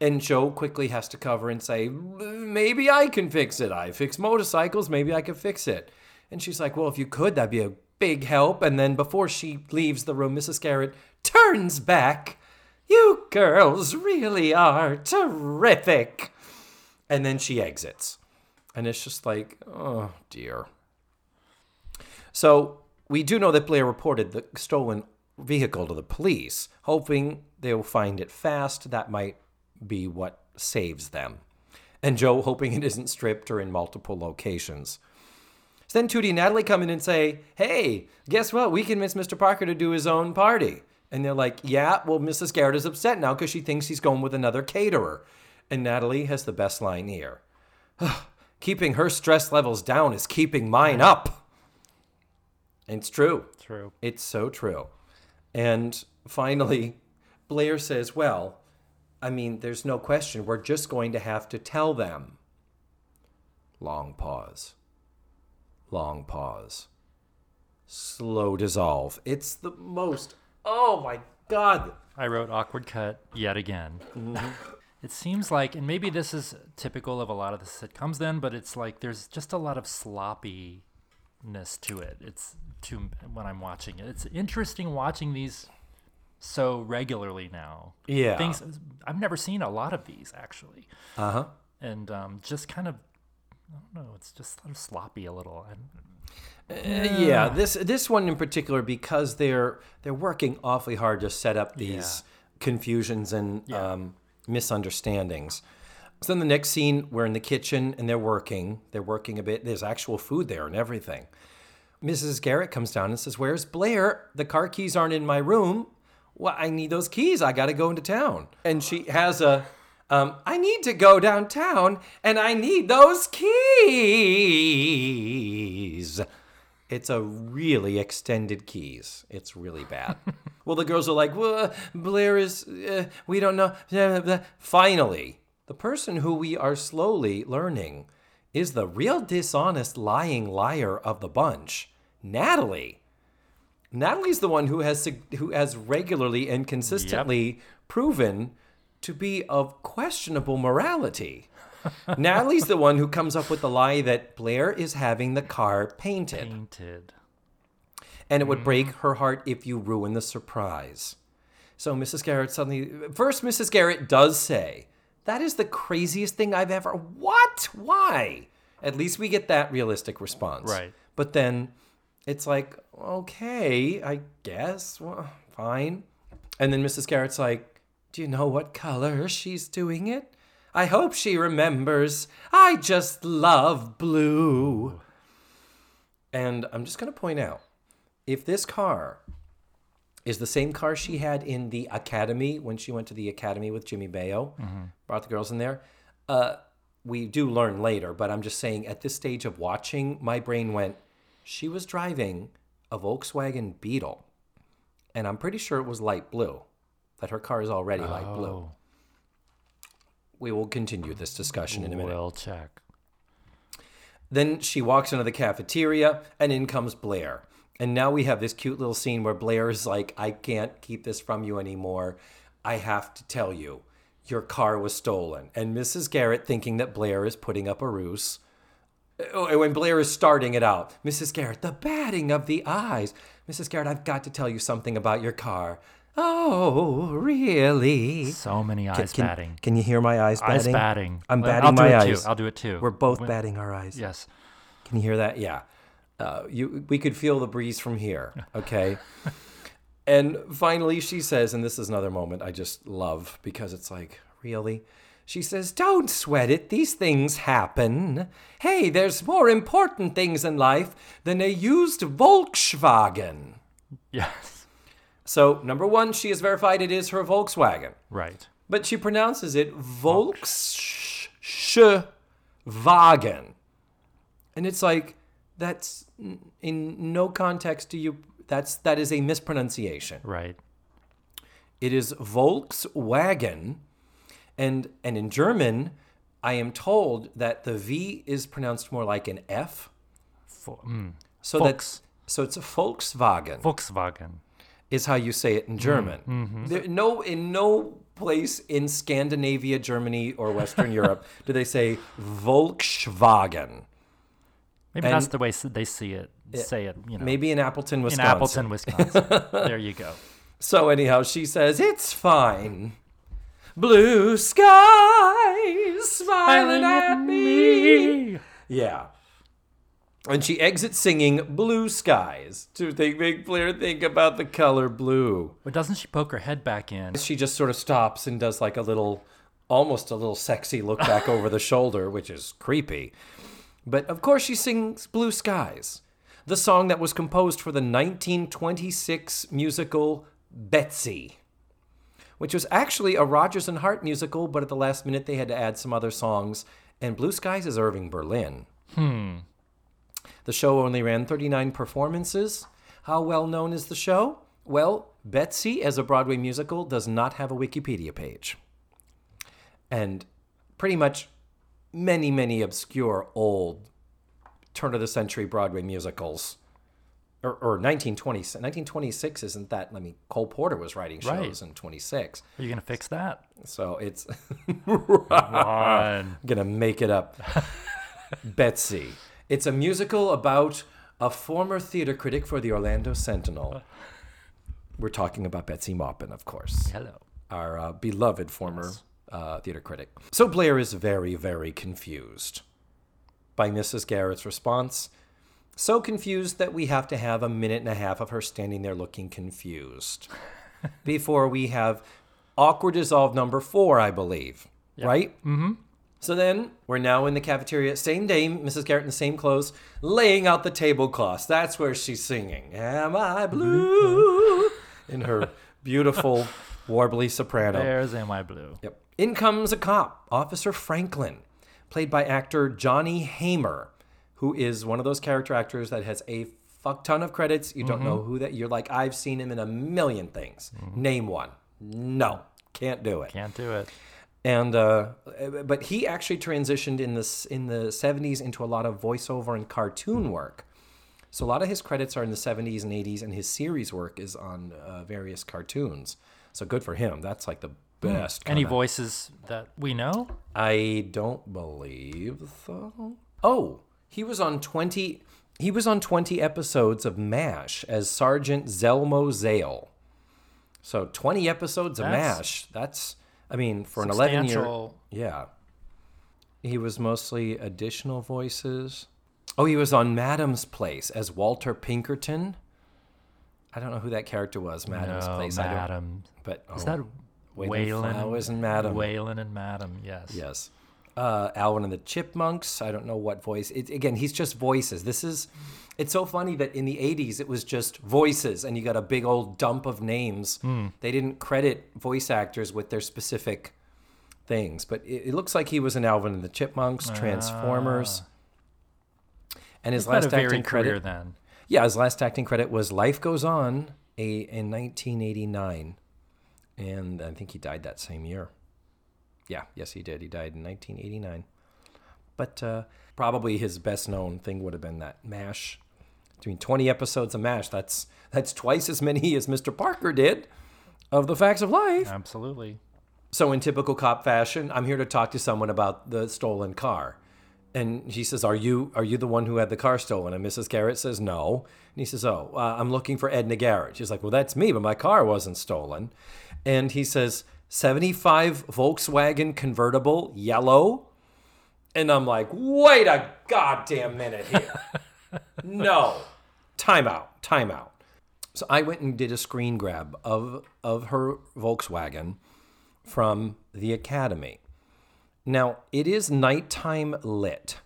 And Joe quickly has to cover and say, Maybe I can fix it. I fix motorcycles. Maybe I can fix it. And she's like, Well, if you could, that'd be a big help. And then before she leaves the room, Mrs. Garrett turns back. You girls really are terrific. And then she exits. And it's just like, Oh, dear. So we do know that Blair reported the stolen vehicle to the police, hoping they'll find it fast. That might be what saves them. And Joe hoping it isn't stripped or in multiple locations. So then Tootie and Natalie come in and say, Hey, guess what? We convinced Mr. Parker to do his own party. And they're like, Yeah, well, Mrs. Garrett is upset now because she thinks he's going with another caterer. And Natalie has the best line here (sighs) Keeping her stress levels down is keeping mine up. And it's true. true. It's so true. And finally, Blair says, Well, I mean, there's no question. We're just going to have to tell them. Long pause. Long pause. Slow dissolve. It's the most. Oh my God. I wrote awkward cut yet again. Mm-hmm. It seems like, and maybe this is typical of a lot of the sitcoms then, but it's like there's just a lot of sloppiness to it. It's to when I'm watching it. It's interesting watching these so regularly now. Yeah. Things I've never seen a lot of these actually, Uh huh. and um, just kind of I don't know. It's just sort of sloppy a little. Uh, yeah, this this one in particular because they're they're working awfully hard to set up these confusions and um, misunderstandings. So then the next scene, we're in the kitchen and they're working. They're working a bit. There's actual food there and everything. Mrs. Garrett comes down and says, "Where's Blair? The car keys aren't in my room. Well, I need those keys. I got to go into town." And she has a, um, "I need to go downtown and I need those keys." It's a really extended keys. It's really bad. (laughs) well, the girls are like, well, Blair is, uh, we don't know. blah, blah, blah." Finally, the person who we are slowly learning is the real dishonest, lying liar of the bunch, Natalie. Natalie's the one who has who has regularly and consistently proven to be of questionable morality. (laughs) Natalie's the one who comes up with the lie that Blair is having the car painted, Painted. and it would hmm. break her heart if you ruin the surprise. So Mrs. Garrett suddenly, first, Mrs. Garrett does say, That is the craziest thing I've ever. What? Why? At least we get that realistic response. Right. But then it's like, okay, I guess. Well, fine. And then Mrs. Garrett's like, Do you know what color she's doing it? I hope she remembers. I just love blue. And I'm just going to point out if this car is the same car she had in the academy when she went to the academy with Jimmy Baio, brought the girls in there. Uh, we do learn later, but I'm just saying at this stage of watching, my brain went, she was driving a Volkswagen Beetle. And I'm pretty sure it was light blue, that her car is already light blue. We will continue this discussion in a minute. we'll check. Then she walks into the cafeteria, and in comes Blair. And now we have this cute little scene where Blair is like, I can't keep this from you anymore. I have to tell you, your car was stolen. And Mrs. Garrett, thinking that Blair is putting up a ruse, oh, when Blair is starting it out, Mrs. Garrett, the batting of the eyes. Mrs. Garrett, I've got to tell you something about your car. Oh, really? So many eyes can, batting. Can you hear my eyes batting? Eyes batting. I'm Well, batting I'll do my it eyes. Too. I'll do it too. We're both When- batting our eyes. Yes. Can you hear that? Yeah. Uh, you, we could feel the breeze from here. Okay. (laughs) and finally, she says, and this is another moment I just love because it's like, really? She says, Don't sweat it. These things happen. Hey, there's more important things in life than a used Volkswagen. Yes. So, number one, she has verified it is her Volkswagen, Right. but she pronounces it Volkswagen. And it's like, that's in no context do you, that's, that is a mispronunciation. Right. It is Volkswagen. And, and in German, I am told that the V is pronounced more like an F. Fo- mm. So Volks. that's, so it's a Volkswagen. Volkswagen. Is how you say it in German. Mm-hmm. Mm-hmm. There, no, in no place in Scandinavia, Germany, or Western (laughs) Europe do they say Volkswagen. Maybe And- that's the way they see it. Say it. You know. Maybe in Appleton, in Wisconsin. Appleton, Wisconsin. (laughs) there you go. So anyhow, she says it's fine. Blue skies smiling at me. Yeah. And she exits singing Blue Skies. To think, make Blair think about the color blue. But doesn't she poke her head back in? she just sort of stops and does like a little almost a little sexy look (laughs) back over the shoulder which is creepy. But of course she sings blue skies the song that was composed for the 1926 musical betsy which was actually a rodgers and hart musical but at the last minute they had to add some other songs. And blue skies is irving berlin hmm. The show only ran 39 performances. How well known is the show? Well, Betsy, as a Broadway musical, does not have a Wikipedia page. And pretty much many, many obscure old turn of the century Broadway musicals. Or, or 1920, 1926 isn't that? I mean, Cole Porter was writing shows Right. in 26. Are you gonna fix that? So it's One. (laughs) gonna make it up. (laughs) Betsy. It's a musical about a former theater critic for the Orlando Sentinel. We're talking about Betsy Maupin, of course, Hello. our uh, beloved former uh, theater critic. So Blair is very, very confused by Mrs. Garrett's response. So confused that we have to have a minute and a half of her standing there looking confused (laughs) before we have awkward dissolve number four, I believe. Right? Mm-hmm. So then we're now in the cafeteria. Same dame, Mrs. Garrett in the same clothes, laying out the tablecloths. That's where she's singing. Am I mm-hmm. blue? In her beautiful, (laughs) warbly soprano. There's Am I Blue. Yep. In comes a cop, Officer Franklin, played by actor Johnny Haymer, who is one of those character actors that has a fuck ton of credits. You don't know mm-hmm. who that you're like, I've seen him in a million things. Mm-hmm. Name one. No, can't do it. Can't do it. And uh, but he actually transitioned in this in the 70s into a lot of voiceover and cartoon work. So a lot of his credits are in the 70s and 80s, and his series work is on uh, various cartoons. So good for him. That's like the best. Any voices that we know? I don't believe so. Oh, he was on 20 he was on 20 episodes of MASH as Sergeant Zelmo Zale. So 20 episodes of That's MASH. That's I mean, for an 11 year. Yeah. He was mostly additional voices. Oh, he was on Madame's Place as Walter Pinkerton. I don't know who that character was, Madame's No, Place. I don't, Madam. but Is oh, that Wailing Wayland? Flowers and Madam. Wayland and Madam, yes. Yes. Uh, Alvin and the Chipmunks. I don't know what voice. It, again, he's just voices. This is. It's so funny that in the 80s it was just voices and you got a big old dump of names. They didn't credit voice actors with their specific things. But it, it looks like he was in Alvin and the Chipmunks, Transformers. And his last acting credit. then. Yeah, his last acting credit was Life Goes On a, in 1989. And I think he died that same year. Yeah, yes, he did. He died in 1989. But uh, probably his best known thing would have been that MASH. Doing 20 episodes of MASH. That's, that's twice as many as Mr. Parker did of The Facts of Life. Absolutely. So, in typical cop fashion, I'm here to talk to someone about the stolen car. And he says, "Are you are you the one who had the car stolen?" And Mrs. Garrett says, "No." And he says, "Oh, uh, I'm looking for Edna Garrett." She's like, "Well, that's me, but my car wasn't stolen." And he says, "75 Volkswagen convertible, yellow." And I'm like, "Wait a goddamn minute here! (laughs) no, time out, time out." So I went and did a screen grab of of her Volkswagen from the Academy. Now, it is nighttime lit.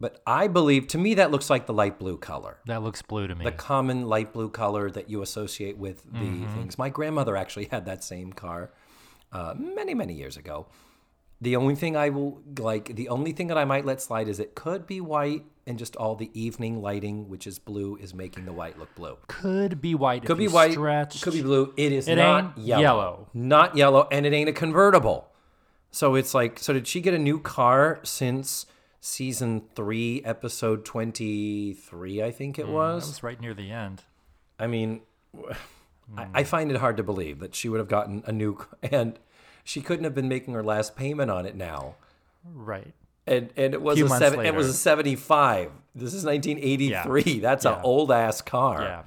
But I believe, to me, that looks like the light blue color. That looks blue to me. The common light blue color that you associate with the things. My grandmother actually had that same car uh, many, many years ago. The only thing I will like, the only thing that I might let slide is it could be white, and just all the evening lighting, which is blue, is making the white look blue. could be white. Could be white, Stretched. could be blue. It is It not yellow. yellow. Not yellow, and it ain't a convertible. So it's like, so did she get a new car since season three, episode twenty-three? I think it That was. was right near the end. I mean, I, I find it hard to believe that she would have gotten a new, (laughs) and she couldn't have been making her last payment on it now. Right. And and it was Few a seven. It was a seventy-five. This is nineteen eighty-three. That's an Yeah. old ass car. Yeah.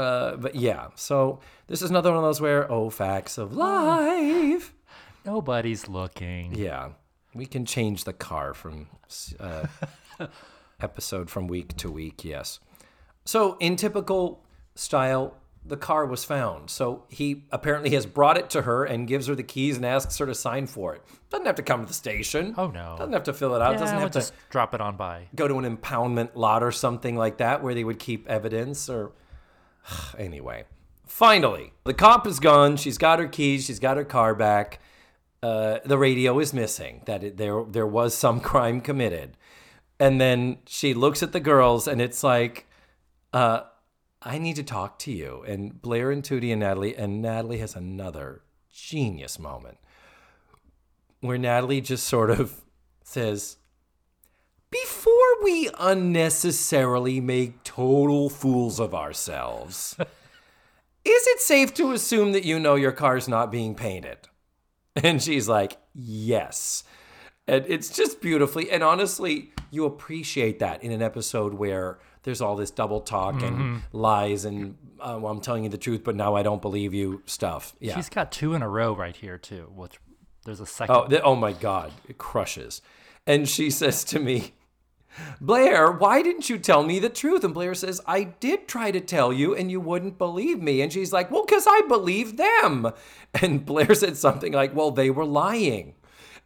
Uh, but yeah, so this is another one of those where oh, facts of life. Nobody's looking. Yeah, we can change the car from uh, (laughs) episode from week to week. Yes. So in typical style, the car was found. So he apparently has brought it to her and gives her the keys and asks her to sign for it. Doesn't have to come to the station. Oh no. Doesn't have to fill it out. yeah, Doesn't we'll have to just drop it on by. go to an impoundment lot or something like that where they would keep evidence or (sighs) anyway finally the cop is gone she's got her keys she's got her car back uh, the radio is missing that it, there there was some (laughs) crime committed and then she looks at the girls and it's like uh, i need to talk to you and blair and tootie and natalie and natalie has another genius moment where natalie just sort of (laughs) says before we unnecessarily make total fools of ourselves, (laughs) is it safe to assume that you know your car's not being painted? (laughs) And she's like, yes. And it's just beautifully, and honestly, you appreciate that in an episode where there's all this double talk and lies and uh, well, I'm telling you the truth, but now I don't believe you stuff. Yeah. She's got two in a row right here too. Which there's a second. Oh, th- oh my God, it crushes. And she says to me, Blair, why didn't you tell me the truth? And Blair says, I did try to tell you and you wouldn't believe me. And she's like, Well, because I believe them. (laughs) And Blair said something like, Well, they were lying.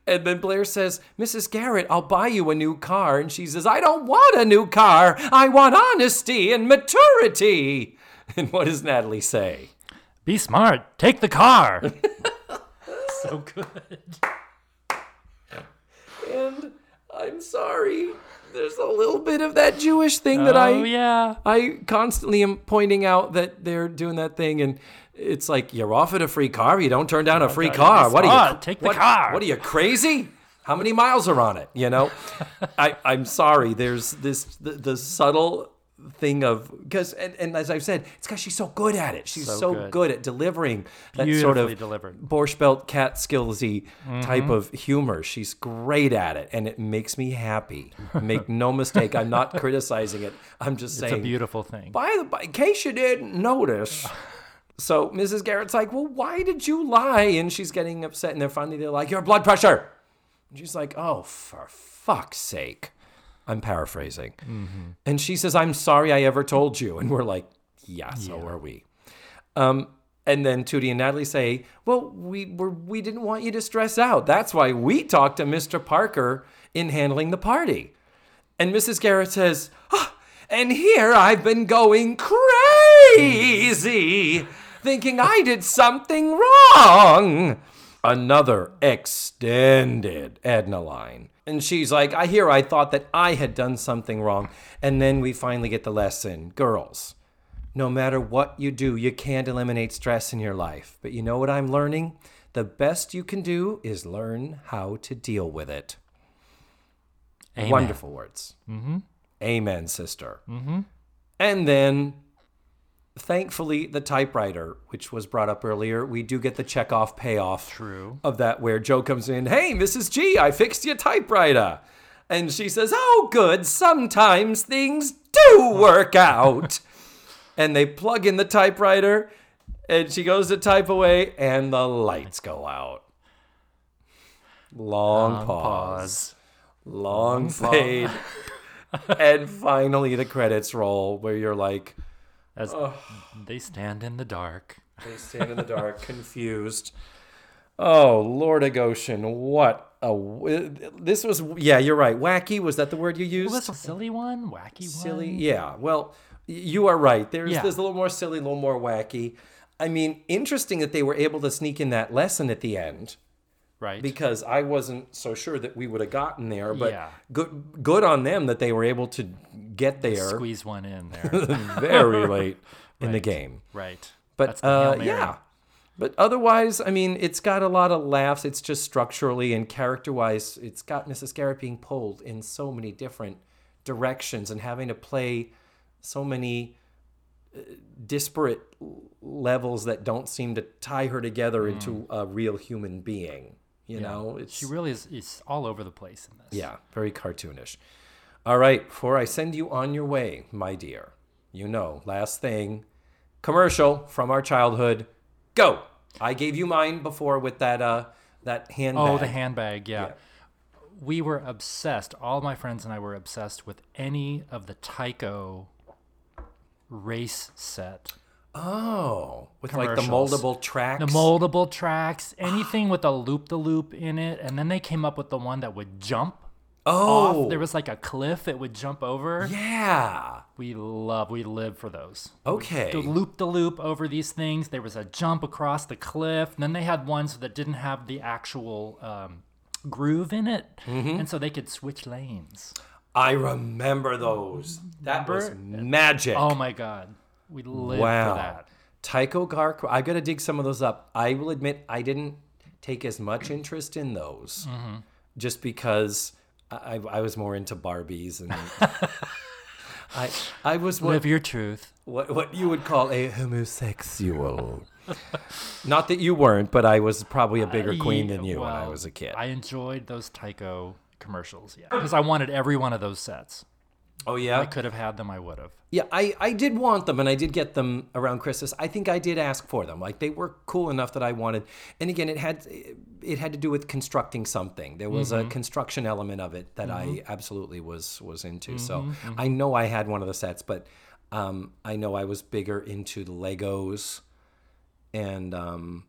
And then Blair says, Mrs. Garrett, I'll buy you a new car. And she says, I don't want a new car. I want honesty and maturity. (laughs) And what does Natalie say? Be smart. Take the car. (laughs) so good. And I'm sorry. There's a little bit of that Jewish thing that I oh yeah. I constantly am pointing out that they're doing that thing and it's like you're offered a free car, you don't turn down a free car. What are you. Take the what- car. What are you crazy? How many miles are on it? You know? (laughs) I, I'm sorry. There's this the, the subtle thing of because and, and as I've said, it's because she's so good at it. She's so, So good. good. at delivering that sort of delivered. Borscht Belt Catskillsy type mm-hmm. of humor. She's great at it, and it makes me happy. Make no mistake, I'm not (laughs) criticizing it. I'm just It's saying. It's a beautiful thing. By the by, in case you didn't notice. So Mrs. Garrett's like, well, why did you lie? And she's getting upset, and then finally they're like, your blood pressure. And she's like, oh, for fuck's sake. I'm paraphrasing. And she says, I'm sorry I ever told you. And we're like, yeah, so are we. Um, and then Tootie and Natalie say, well, we were we didn't want you to stress out. That's why we talked to Mr. Parker in handling the party. And Mrs. Garrett says, "Ah, and here I've been going crazy, thinking I did something wrong. Another extended Edna line. And she's like, I hear I thought that I had done something wrong. And then we finally get the lesson. Girls, no matter what you do, you can't eliminate stress in your life. But you know what I'm learning? The best you can do is learn how to deal with it. Amen. Wonderful words. Mm-hmm. Amen, sister. Mm-hmm. And then, thankfully, the typewriter, which was brought up earlier, we do get the checkoff payoff True. of that where Joe comes in, Hey, Mrs. G, I fixed your typewriter. And she says, Oh, good. Sometimes things do work out. (laughs) and they plug in the typewriter, and she goes to type away, and the lights go out. Long, Long pause long fade, (laughs) and finally the credits roll where you're like, As they stand in the dark. they stand in the dark, (laughs) confused. Oh, Lord of Goshen, what a w- uh, this was. Yeah, you're right. Wacky was that the word you used? That's a silly one, wacky silly. one. Yeah. Well, you are right. There's Yeah. there's a little more silly, a little more wacky. I mean, interesting that they were able to sneak in that lesson at the end. Right. because I wasn't so sure that we would have gotten there. But Yeah. good, good on them that they were able to get there Squeeze one in there. (laughs) very (laughs) late in the game. right. But That's the Hail uh, yeah, but otherwise, I mean, it's got a lot of laughs. It's just structurally and character-wise, it's got Mrs. Garrett being pulled in so many different directions and having to play so many uh, disparate levels that don't seem to tie her together into a real human being. You know, it's. She really is, is all over the place in this. yeah, very cartoonish. All right, before I send you on your way, my dear, you know, last thing, commercial from our childhood. Go. I gave you mine before with that uh that handbag. Oh, the handbag. Yeah. We were obsessed. All my friends and I were obsessed with any of the Tyco race set. Oh, with like the Commercials. moldable tracks. The moldable tracks, (gasps) anything with a loop the loop in it. And then they came up with the one that would jump Oh, off. There was like a cliff it would jump over. yeah. We love, we live for those. Okay. The loop the loop over these things. There was a jump across the cliff. And then they had ones that didn't have the actual um, groove in it. Mm-hmm. And so they could switch lanes. I remember those. That was magic. Oh my God. We live wow. for that. Tyco Gark. I got to dig some of those up. I will admit I didn't take as much interest in those, Mm-hmm. just because I, I was more into Barbies and (laughs) I I was what, Live your truth. what what you would call a homosexual. Not that you weren't, but I was probably a bigger queen than you when I was a kid. I enjoyed those Tyco commercials. Yeah. Because I wanted every one of those sets. Oh yeah, I could have had them. I would have. yeah. I I did want them, and I did get them around Christmas. I think I did ask for them. Like they were cool enough that I wanted. And again, it had it had to do with constructing something. There was a construction element of it that I absolutely was was into. So I know I had one of the sets, but um, I know I was bigger into the Legos, and um,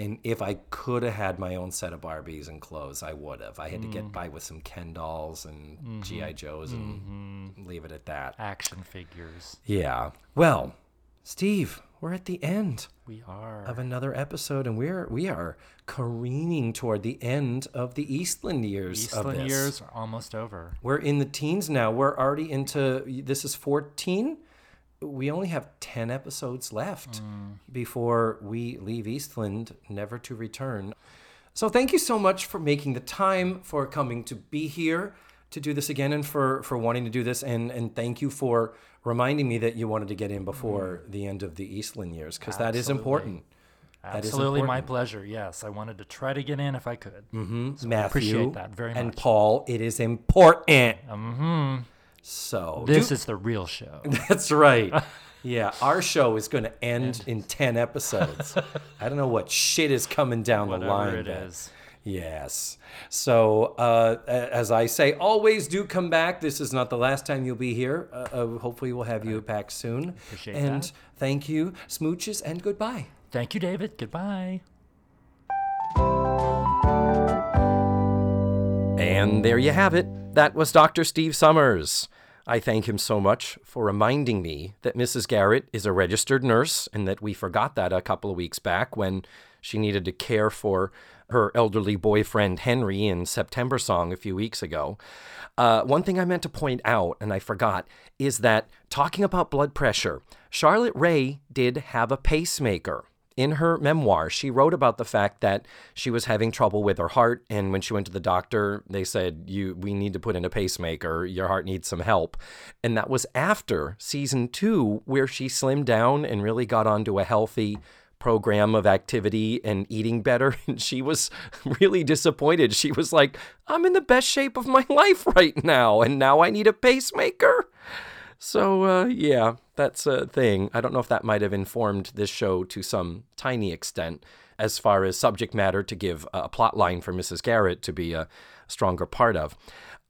and if I could have had my own set of Barbies and clothes, I would have. I had to get mm. by with some Ken dolls and mm-hmm. GI Joes and mm-hmm. leave it at that. Action figures. Yeah. Well, Steve, we're at the end We are. of another episode, and we're we are careening toward the end of the Eastland years of Eastland years are almost over. We're in the teens now. We're already into this is 14. We only have 10 episodes left before we leave Eastland, never to return. So thank you so much for making the time, for coming to be here. to do this again and for for wanting to do this and and thank you for reminding me that you wanted to get in before the end of the Eastland years because that is Mm-hmm. Important. That is Absolutely, my pleasure. Yes, I wanted to try to get in if I could. Mm-hmm. So I Matthew appreciate that very much. and. Paul, it is important. hmm So This do- is the real show. (laughs) That's right. (laughs) Yeah, our show is going to end in 10 episodes. I don't know what shit is coming down the Whatever line. it but- is. Yes. So, uh, as I say, always do come back. This is not the last time you'll be here. Uh, uh, hopefully, we'll have you back soon. Appreciate and that. thank you, smooches, and goodbye. Thank you, David. Goodbye. And there you have it. That was Dr. Steve Summers. I thank him so much for reminding me that Mrs. Garrett is a registered nurse and that we forgot that a couple of weeks back when she needed to care for her elderly boyfriend Henry in September Song a few weeks ago. Uh, one thing I meant to point out, and I forgot, is that talking about blood pressure, Charlotte Rae did have a pacemaker in her memoir, she wrote about the fact that she was having trouble with her heart, and when she went to the doctor, they said, "You, we need to put in a pacemaker. Your heart needs some help." And that was after season two, where she slimmed down and really got onto a healthy program of activity and eating better. (laughs) And she was (laughs) really disappointed. She was like, "I'm in the best shape of my (laughs) life right now, and now I need a pacemaker." So, uh, yeah, that's a thing. I don't know if that might have informed this show to some tiny extent as far as subject matter to give a plot line for Mrs. Garrett to be a stronger part of.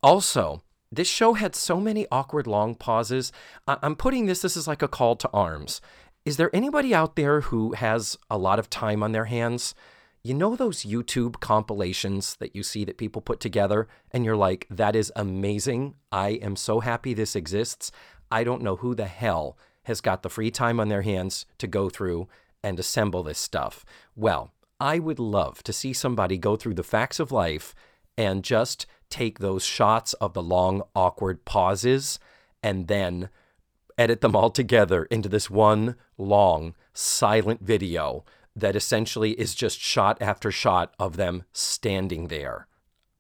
Also, this show had so many awkward long pauses. I'm putting this, this is like a call to arms. Is there anybody out there who has a lot of time on their hands? You know those YouTube compilations that you see that people put together, and you're like, that is amazing. I am so happy this exists. I don't know who the hell has got the free time on their hands to go through and assemble this stuff. Well, I would love to see somebody go through the facts of life and just take those shots of the long, awkward pauses and then edit them all together into this one long, silent video that essentially is just shot after shot of them standing there.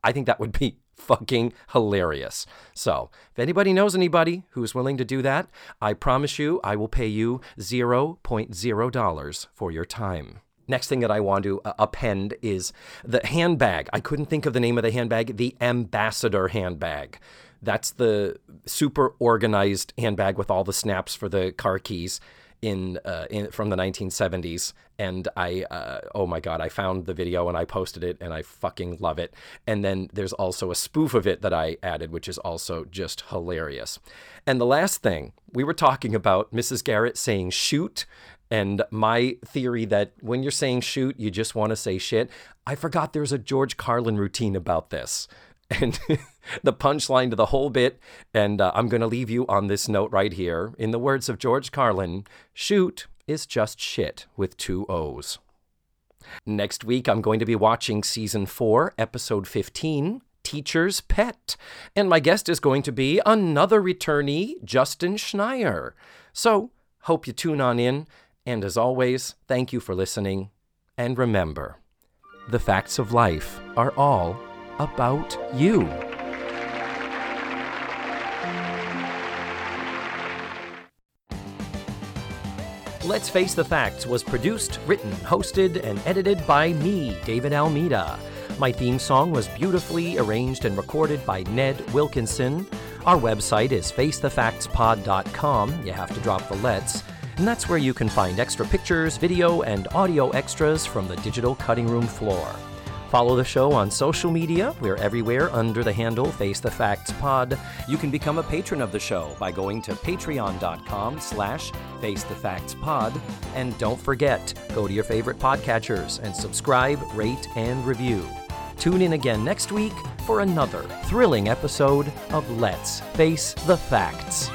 I think that would be fucking hilarious. So, if anybody knows anybody who's willing to do that, I promise you I will pay you $0.0 for your time. Next thing that I want to uh, append is the handbag. I couldn't think of the name of the handbag, the ambassador handbag. That's the super organized handbag with all the snaps for the car keys in, uh, in from the 1970s. And I, uh, oh my God, I found the video and I posted it and I fucking love it. And then there's also a spoof of it that I added, which is also just hilarious. And the last thing, we were talking about Mrs. Garrett saying shoot and my theory that when you're saying shoot, you just want to say shit. I forgot there's a George Carlin routine about this. And (laughs) the punchline to the whole bit, and uh, I'm going to leave you on this note right here. In the words of George Carlin, shoot is just shit with two O's. Next week, I'm going to be watching season four, episode 15, Teacher's Pet. And my guest is going to be another returnee, Justin Schneier. So, hope you tune on in. And as always, thank you for listening. And remember, the facts of life are all about you. Let's Face the Facts was produced, written, hosted, and edited by me, David Almeida. My theme song was beautifully arranged and recorded by Ned Wilkinson. Our website is facethefactspod.com. You have to drop the let's. And that's where you can find extra pictures, video, and audio extras from the digital cutting room floor. Follow the show on social media. We're everywhere under the handle Face the Facts Pod. You can become a patron of the show by going to patreon.com slash Face the Facts Pod. And don't forget, go to your favorite podcatchers and subscribe, rate, and review. Tune in again next week for another thrilling episode of Let's Face the Facts.